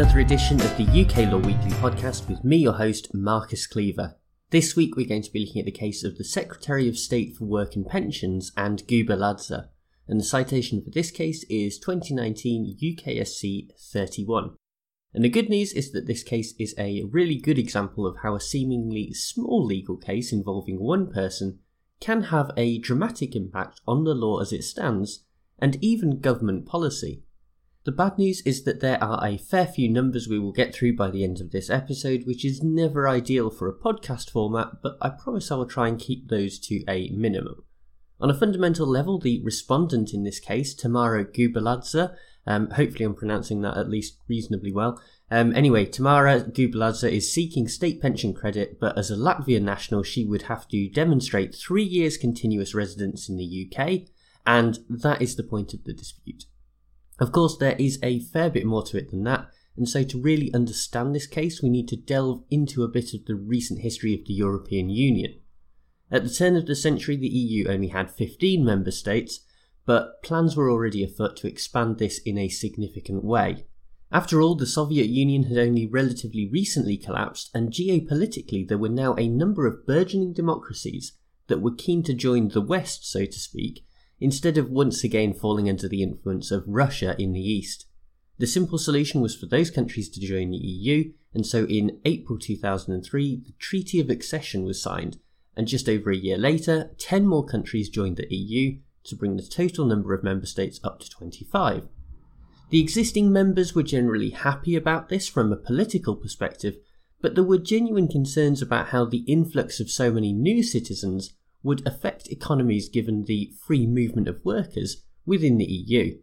another edition of the UK Law Weekly podcast with me, your host, Marcus Cleaver. This week we're going to be looking at the case of the Secretary of State for Work and Pensions and Gubeladze, and the citation for this case is 2019 UKSC 31. And the good news is that this case is a really good example of how a seemingly small legal case involving one person can have a dramatic impact on the law as it stands and even government policy. The bad news is that there are a fair few numbers we will get through by the end of this episode, which is never ideal for a podcast format, but I promise I will try and keep those to a minimum. On a fundamental level, the respondent in this case, Tamara Gubeladze, um, hopefully I'm pronouncing that at least reasonably well. Um, anyway, Tamara Gubeladze is seeking state pension credit, but as a Latvian national, she would have to demonstrate three years continuous residence in the UK, and that is the point of the dispute. Of course, there is a fair bit more to it than that, and so to really understand this case, we need to delve into a bit of the recent history of the European Union. At the turn of the century, the EU only had 15 member states, but plans were already afoot to expand this in a significant way. After all, the Soviet Union had only relatively recently collapsed, and geopolitically, there were now a number of burgeoning democracies that were keen to join the West, so to speak, instead of once again falling under the influence of Russia in the East. The simple solution was for those countries to join the EU, and so in April 2003, the Treaty of Accession was signed, and just over a year later, 10 more countries joined the EU to bring the total number of member states up to 25. The existing members were generally happy about this from a political perspective, but there were genuine concerns about how the influx of so many new citizens would affect economies given the free movement of workers within the EU.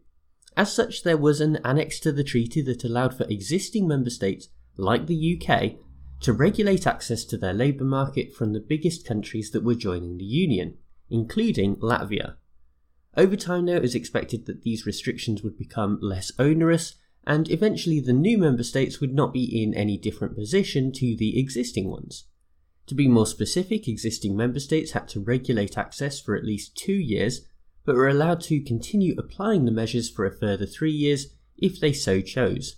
As such, there was an annex to the treaty that allowed for existing member states, like the UK, to regulate access to their labour market from the biggest countries that were joining the Union, including Latvia. Over time, though, it was expected that these restrictions would become less onerous, and eventually the new member states would not be in any different position to the existing ones. To be more specific, existing member states had to regulate access for at least two years, but were allowed to continue applying the measures for a further three years if they so chose.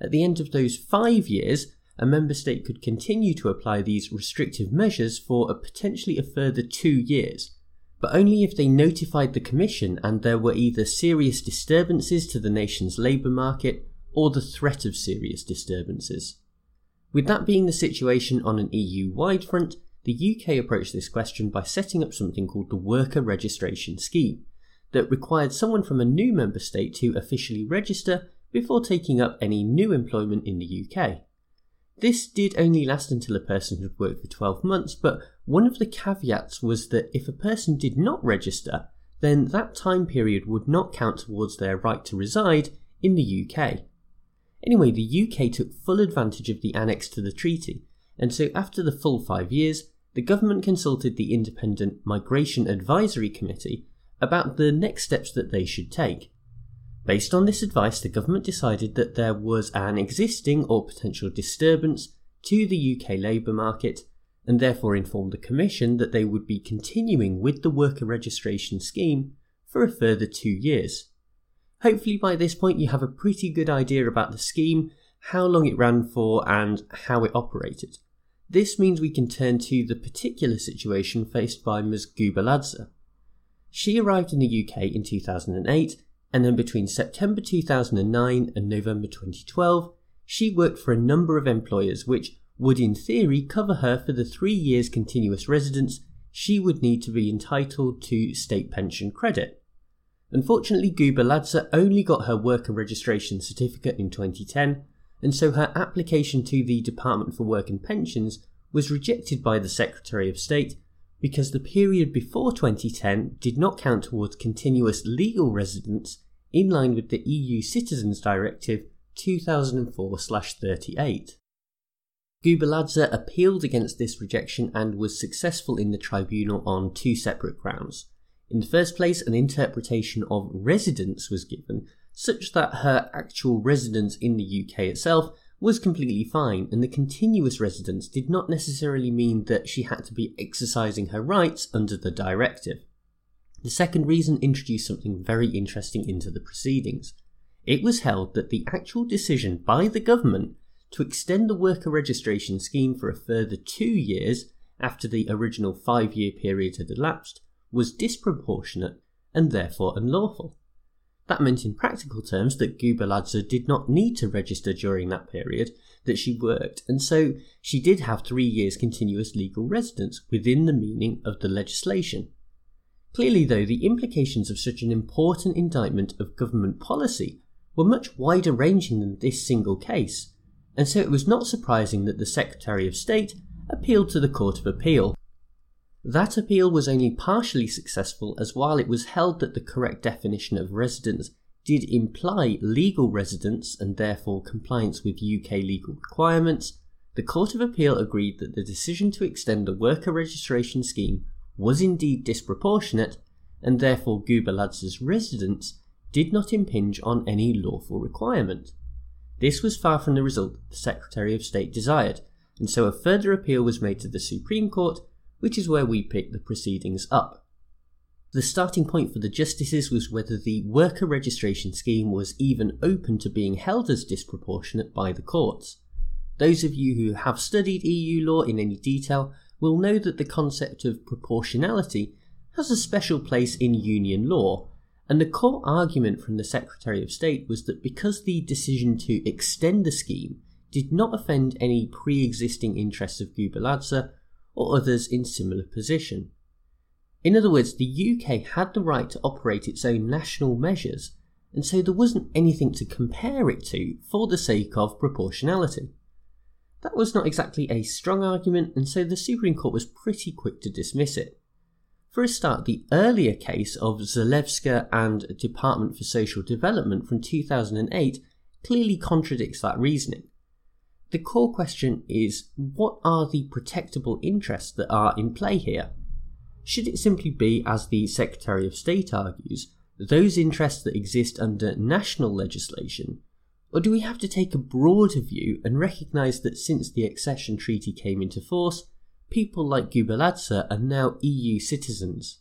At the end of those five years, a member state could continue to apply these restrictive measures for a potentially a further two years, but only if they notified the Commission and there were either serious disturbances to the nation's labour market or the threat of serious disturbances. With that being the situation on an EU wide front, the UK approached this question by setting up something called the Worker Registration Scheme, that required someone from a new member state to officially register before taking up any new employment in the UK. This did only last until a person had worked for 12 months, but one of the caveats was that if a person did not register, then that time period would not count towards their right to reside in the UK. Anyway, the UK took full advantage of the annex to the treaty, and so after the full five years, the government consulted the Independent Migration Advisory Committee about the next steps that they should take. Based on this advice, the government decided that there was an existing or potential disturbance to the UK labour market and therefore informed the Commission that they would be continuing with the worker registration scheme for a further two years. Hopefully, by this point, you have a pretty good idea about the scheme, how long it ran for, and how it operated. This means we can turn to the particular situation faced by Ms. Gubeladze. She arrived in the UK in 2008, and then between September 2009 and November 2012, she worked for a number of employers which would, in theory, cover her for the three years continuous residence she would need to be entitled to state pension credit. Unfortunately, Gubeladze only got her worker registration certificate in 2010, and so her application to the Department for Work and Pensions was rejected by the Secretary of State because the period before 2010 did not count towards continuous legal residence in line with the EU Citizens Directive 2004 38. Gubeladze appealed against this rejection and was successful in the tribunal on two separate grounds. In the first place, an interpretation of residence was given, such that her actual residence in the UK itself was completely fine, and the continuous residence did not necessarily mean that she had to be exercising her rights under the directive. The second reason introduced something very interesting into the proceedings. it was held that the actual decision by the government to extend the worker registration scheme for a further two years after the original five year period had elapsed was disproportionate and therefore unlawful. That meant in practical terms that Gubeladze did not need to register during that period that she worked, and so she did have three years continuous legal residence within the meaning of the legislation. Clearly, though, the implications of such an important indictment of government policy were much wider ranging than this single case, and so it was not surprising that the Secretary of State appealed to the Court of Appeal. That appeal was only partially successful as while it was held that the correct definition of residence did imply legal residence and therefore compliance with UK legal requirements, the Court of Appeal agreed that the decision to extend the worker registration scheme was indeed disproportionate and therefore Gubeladze's residence did not impinge on any lawful requirement. This was far from the result the Secretary of State desired, and so a further appeal was made to the Supreme Court, which is where we pick the proceedings up. The starting point for the justices was whether the worker registration scheme was even open to being held as disproportionate by the courts. Those of you who have studied EU law in any detail will know that the concept of proportionality has a special place in union law, and the core argument from the Secretary of State was that because the decision to extend the scheme did not offend any pre existing interests of Gubeladze or others in similar position. In other words, the UK had the right to operate its own national measures, and so there wasn't anything to compare it to for the sake of proportionality. That was not exactly a strong argument, and so the Supreme Court was pretty quick to dismiss it. For a start, the earlier case of Zalewska and Department for Social Development from 2008 clearly contradicts that reasoning. The core question is what are the protectable interests that are in play here? Should it simply be, as the Secretary of State argues, those interests that exist under national legislation? Or do we have to take a broader view and recognise that since the accession treaty came into force, people like Gubeladze are now EU citizens.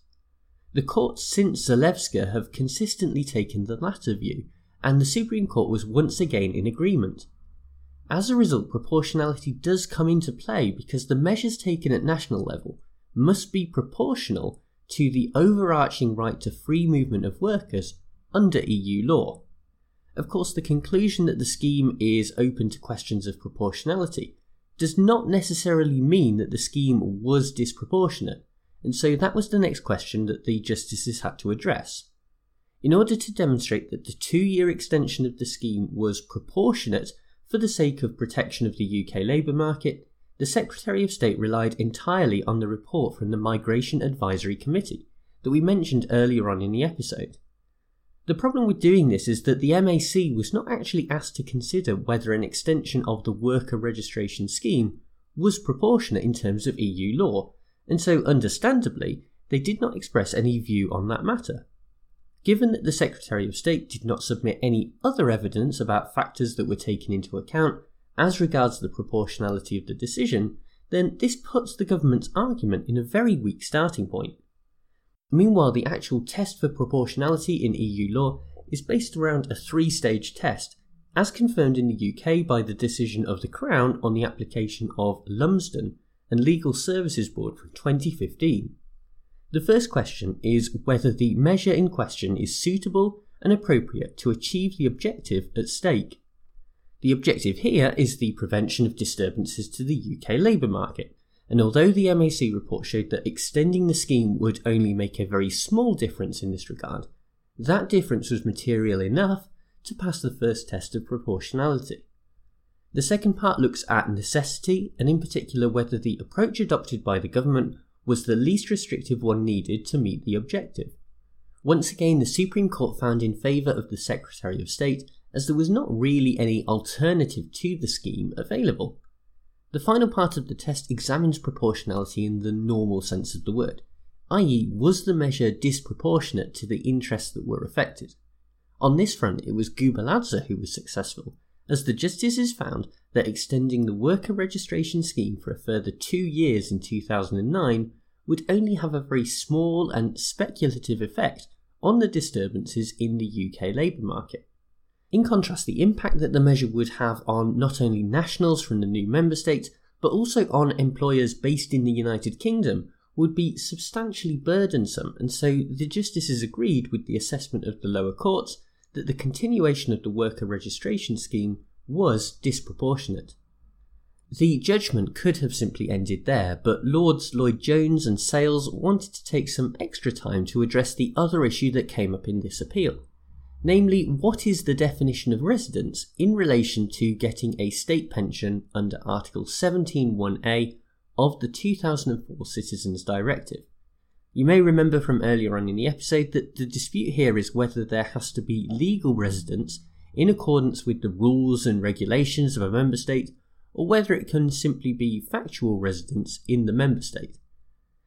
The courts since Zalewska have consistently taken the latter view, and the Supreme Court was once again in agreement. As a result, proportionality does come into play because the measures taken at national level must be proportional to the overarching right to free movement of workers under EU law. Of course, the conclusion that the scheme is open to questions of proportionality does not necessarily mean that the scheme was disproportionate, and so that was the next question that the justices had to address. In order to demonstrate that the two year extension of the scheme was proportionate for the sake of protection of the UK labour market, the Secretary of State relied entirely on the report from the Migration Advisory Committee that we mentioned earlier on in the episode. The problem with doing this is that the MAC was not actually asked to consider whether an extension of the worker registration scheme was proportionate in terms of EU law, and so understandably, they did not express any view on that matter. Given that the Secretary of State did not submit any other evidence about factors that were taken into account as regards the proportionality of the decision, then this puts the government's argument in a very weak starting point. Meanwhile, the actual test for proportionality in EU law is based around a three stage test, as confirmed in the UK by the decision of the Crown on the application of Lumsden and Legal Services Board from 2015. The first question is whether the measure in question is suitable and appropriate to achieve the objective at stake. The objective here is the prevention of disturbances to the UK labour market, and although the MAC report showed that extending the scheme would only make a very small difference in this regard, that difference was material enough to pass the first test of proportionality. The second part looks at necessity, and in particular whether the approach adopted by the government was the least restrictive one needed to meet the objective. Once again, the Supreme Court found in favour of the Secretary of State as there was not really any alternative to the scheme available. The final part of the test examines proportionality in the normal sense of the word, i.e., was the measure disproportionate to the interests that were affected? On this front, it was Gubeladze who was successful, as the justices found that extending the worker registration scheme for a further two years in 2009 would only have a very small and speculative effect on the disturbances in the UK labour market. In contrast, the impact that the measure would have on not only nationals from the new member states, but also on employers based in the United Kingdom would be substantially burdensome, and so the justices agreed with the assessment of the lower courts that the continuation of the worker registration scheme was disproportionate. The judgment could have simply ended there, but Lords Lloyd Jones and Sales wanted to take some extra time to address the other issue that came up in this appeal. Namely, what is the definition of residence in relation to getting a state pension under Article 17.1a of the 2004 Citizens Directive? You may remember from earlier on in the episode that the dispute here is whether there has to be legal residence in accordance with the rules and regulations of a member state or whether it can simply be factual residence in the member state.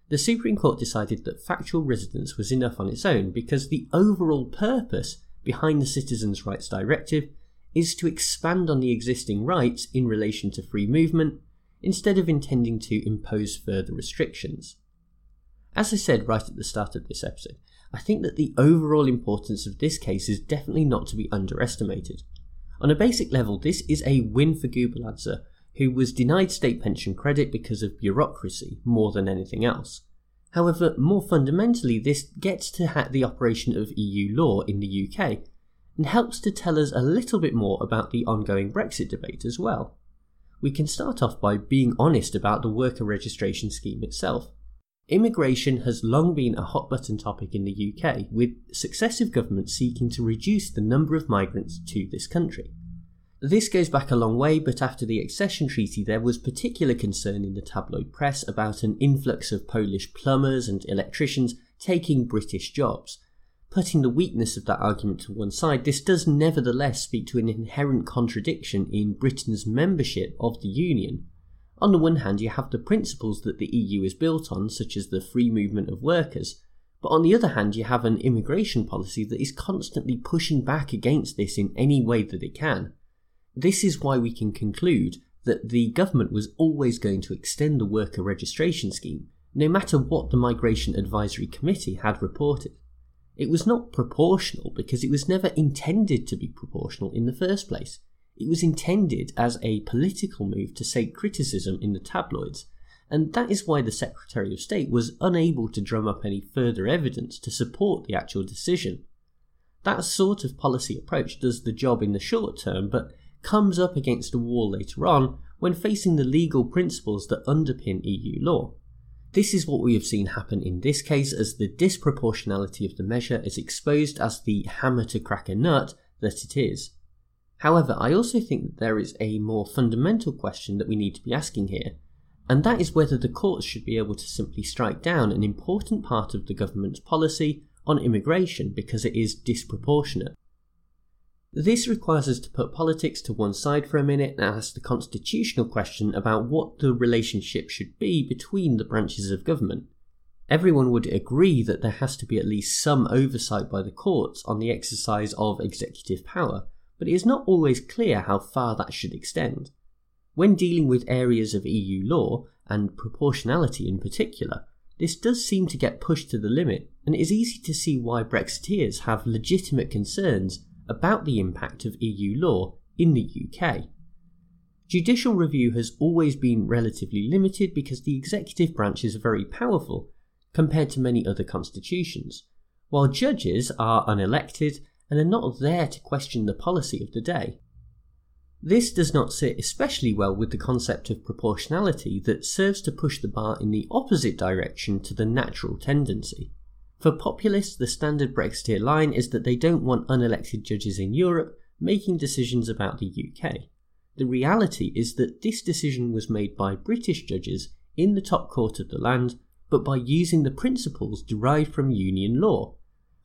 The Supreme Court decided that factual residence was enough on its own because the overall purpose behind the Citizens' Rights Directive is to expand on the existing rights in relation to free movement instead of intending to impose further restrictions. As I said right at the start of this episode, I think that the overall importance of this case is definitely not to be underestimated. On a basic level, this is a win for Gubeladze, who was denied state pension credit because of bureaucracy more than anything else. However, more fundamentally, this gets to the operation of EU law in the UK and helps to tell us a little bit more about the ongoing Brexit debate as well. We can start off by being honest about the worker registration scheme itself. Immigration has long been a hot button topic in the UK, with successive governments seeking to reduce the number of migrants to this country. This goes back a long way, but after the accession treaty, there was particular concern in the tabloid press about an influx of Polish plumbers and electricians taking British jobs. Putting the weakness of that argument to one side, this does nevertheless speak to an inherent contradiction in Britain's membership of the Union. On the one hand, you have the principles that the EU is built on, such as the free movement of workers, but on the other hand, you have an immigration policy that is constantly pushing back against this in any way that it can. This is why we can conclude that the government was always going to extend the worker registration scheme, no matter what the Migration Advisory Committee had reported. It was not proportional because it was never intended to be proportional in the first place. It was intended as a political move to save criticism in the tabloids, and that is why the Secretary of State was unable to drum up any further evidence to support the actual decision. That sort of policy approach does the job in the short term, but comes up against a wall later on when facing the legal principles that underpin EU law. This is what we have seen happen in this case as the disproportionality of the measure is exposed as the hammer to crack a nut that it is. However, I also think that there is a more fundamental question that we need to be asking here, and that is whether the courts should be able to simply strike down an important part of the government's policy on immigration because it is disproportionate. This requires us to put politics to one side for a minute and ask the constitutional question about what the relationship should be between the branches of government. Everyone would agree that there has to be at least some oversight by the courts on the exercise of executive power, but it is not always clear how far that should extend. When dealing with areas of EU law, and proportionality in particular, this does seem to get pushed to the limit, and it is easy to see why Brexiteers have legitimate concerns about the impact of EU law in the UK. Judicial review has always been relatively limited because the executive branch is very powerful compared to many other constitutions, while judges are unelected and are not there to question the policy of the day. This does not sit especially well with the concept of proportionality that serves to push the bar in the opposite direction to the natural tendency. For populists, the standard Brexiteer line is that they don't want unelected judges in Europe making decisions about the UK. The reality is that this decision was made by British judges in the top court of the land, but by using the principles derived from Union law.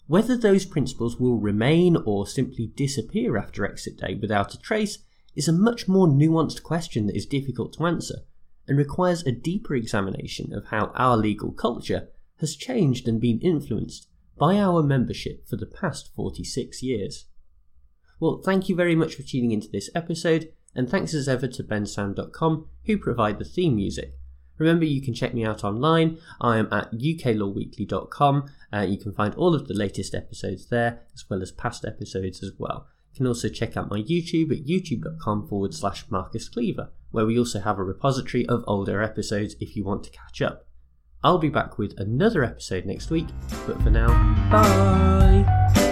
Whether those principles will remain or simply disappear after exit day without a trace is a much more nuanced question that is difficult to answer and requires a deeper examination of how our legal culture has changed and been influenced by our membership for the past 46 years. Well, thank you very much for tuning into this episode, and thanks as ever to bensound.com who provide the theme music. Remember, you can check me out online. I am at uklawweekly.com. Uh, you can find all of the latest episodes there, as well as past episodes as well. You can also check out my YouTube at youtube.com forward slash Marcus Cleaver, where we also have a repository of older episodes if you want to catch up. I'll be back with another episode next week, but for now, bye!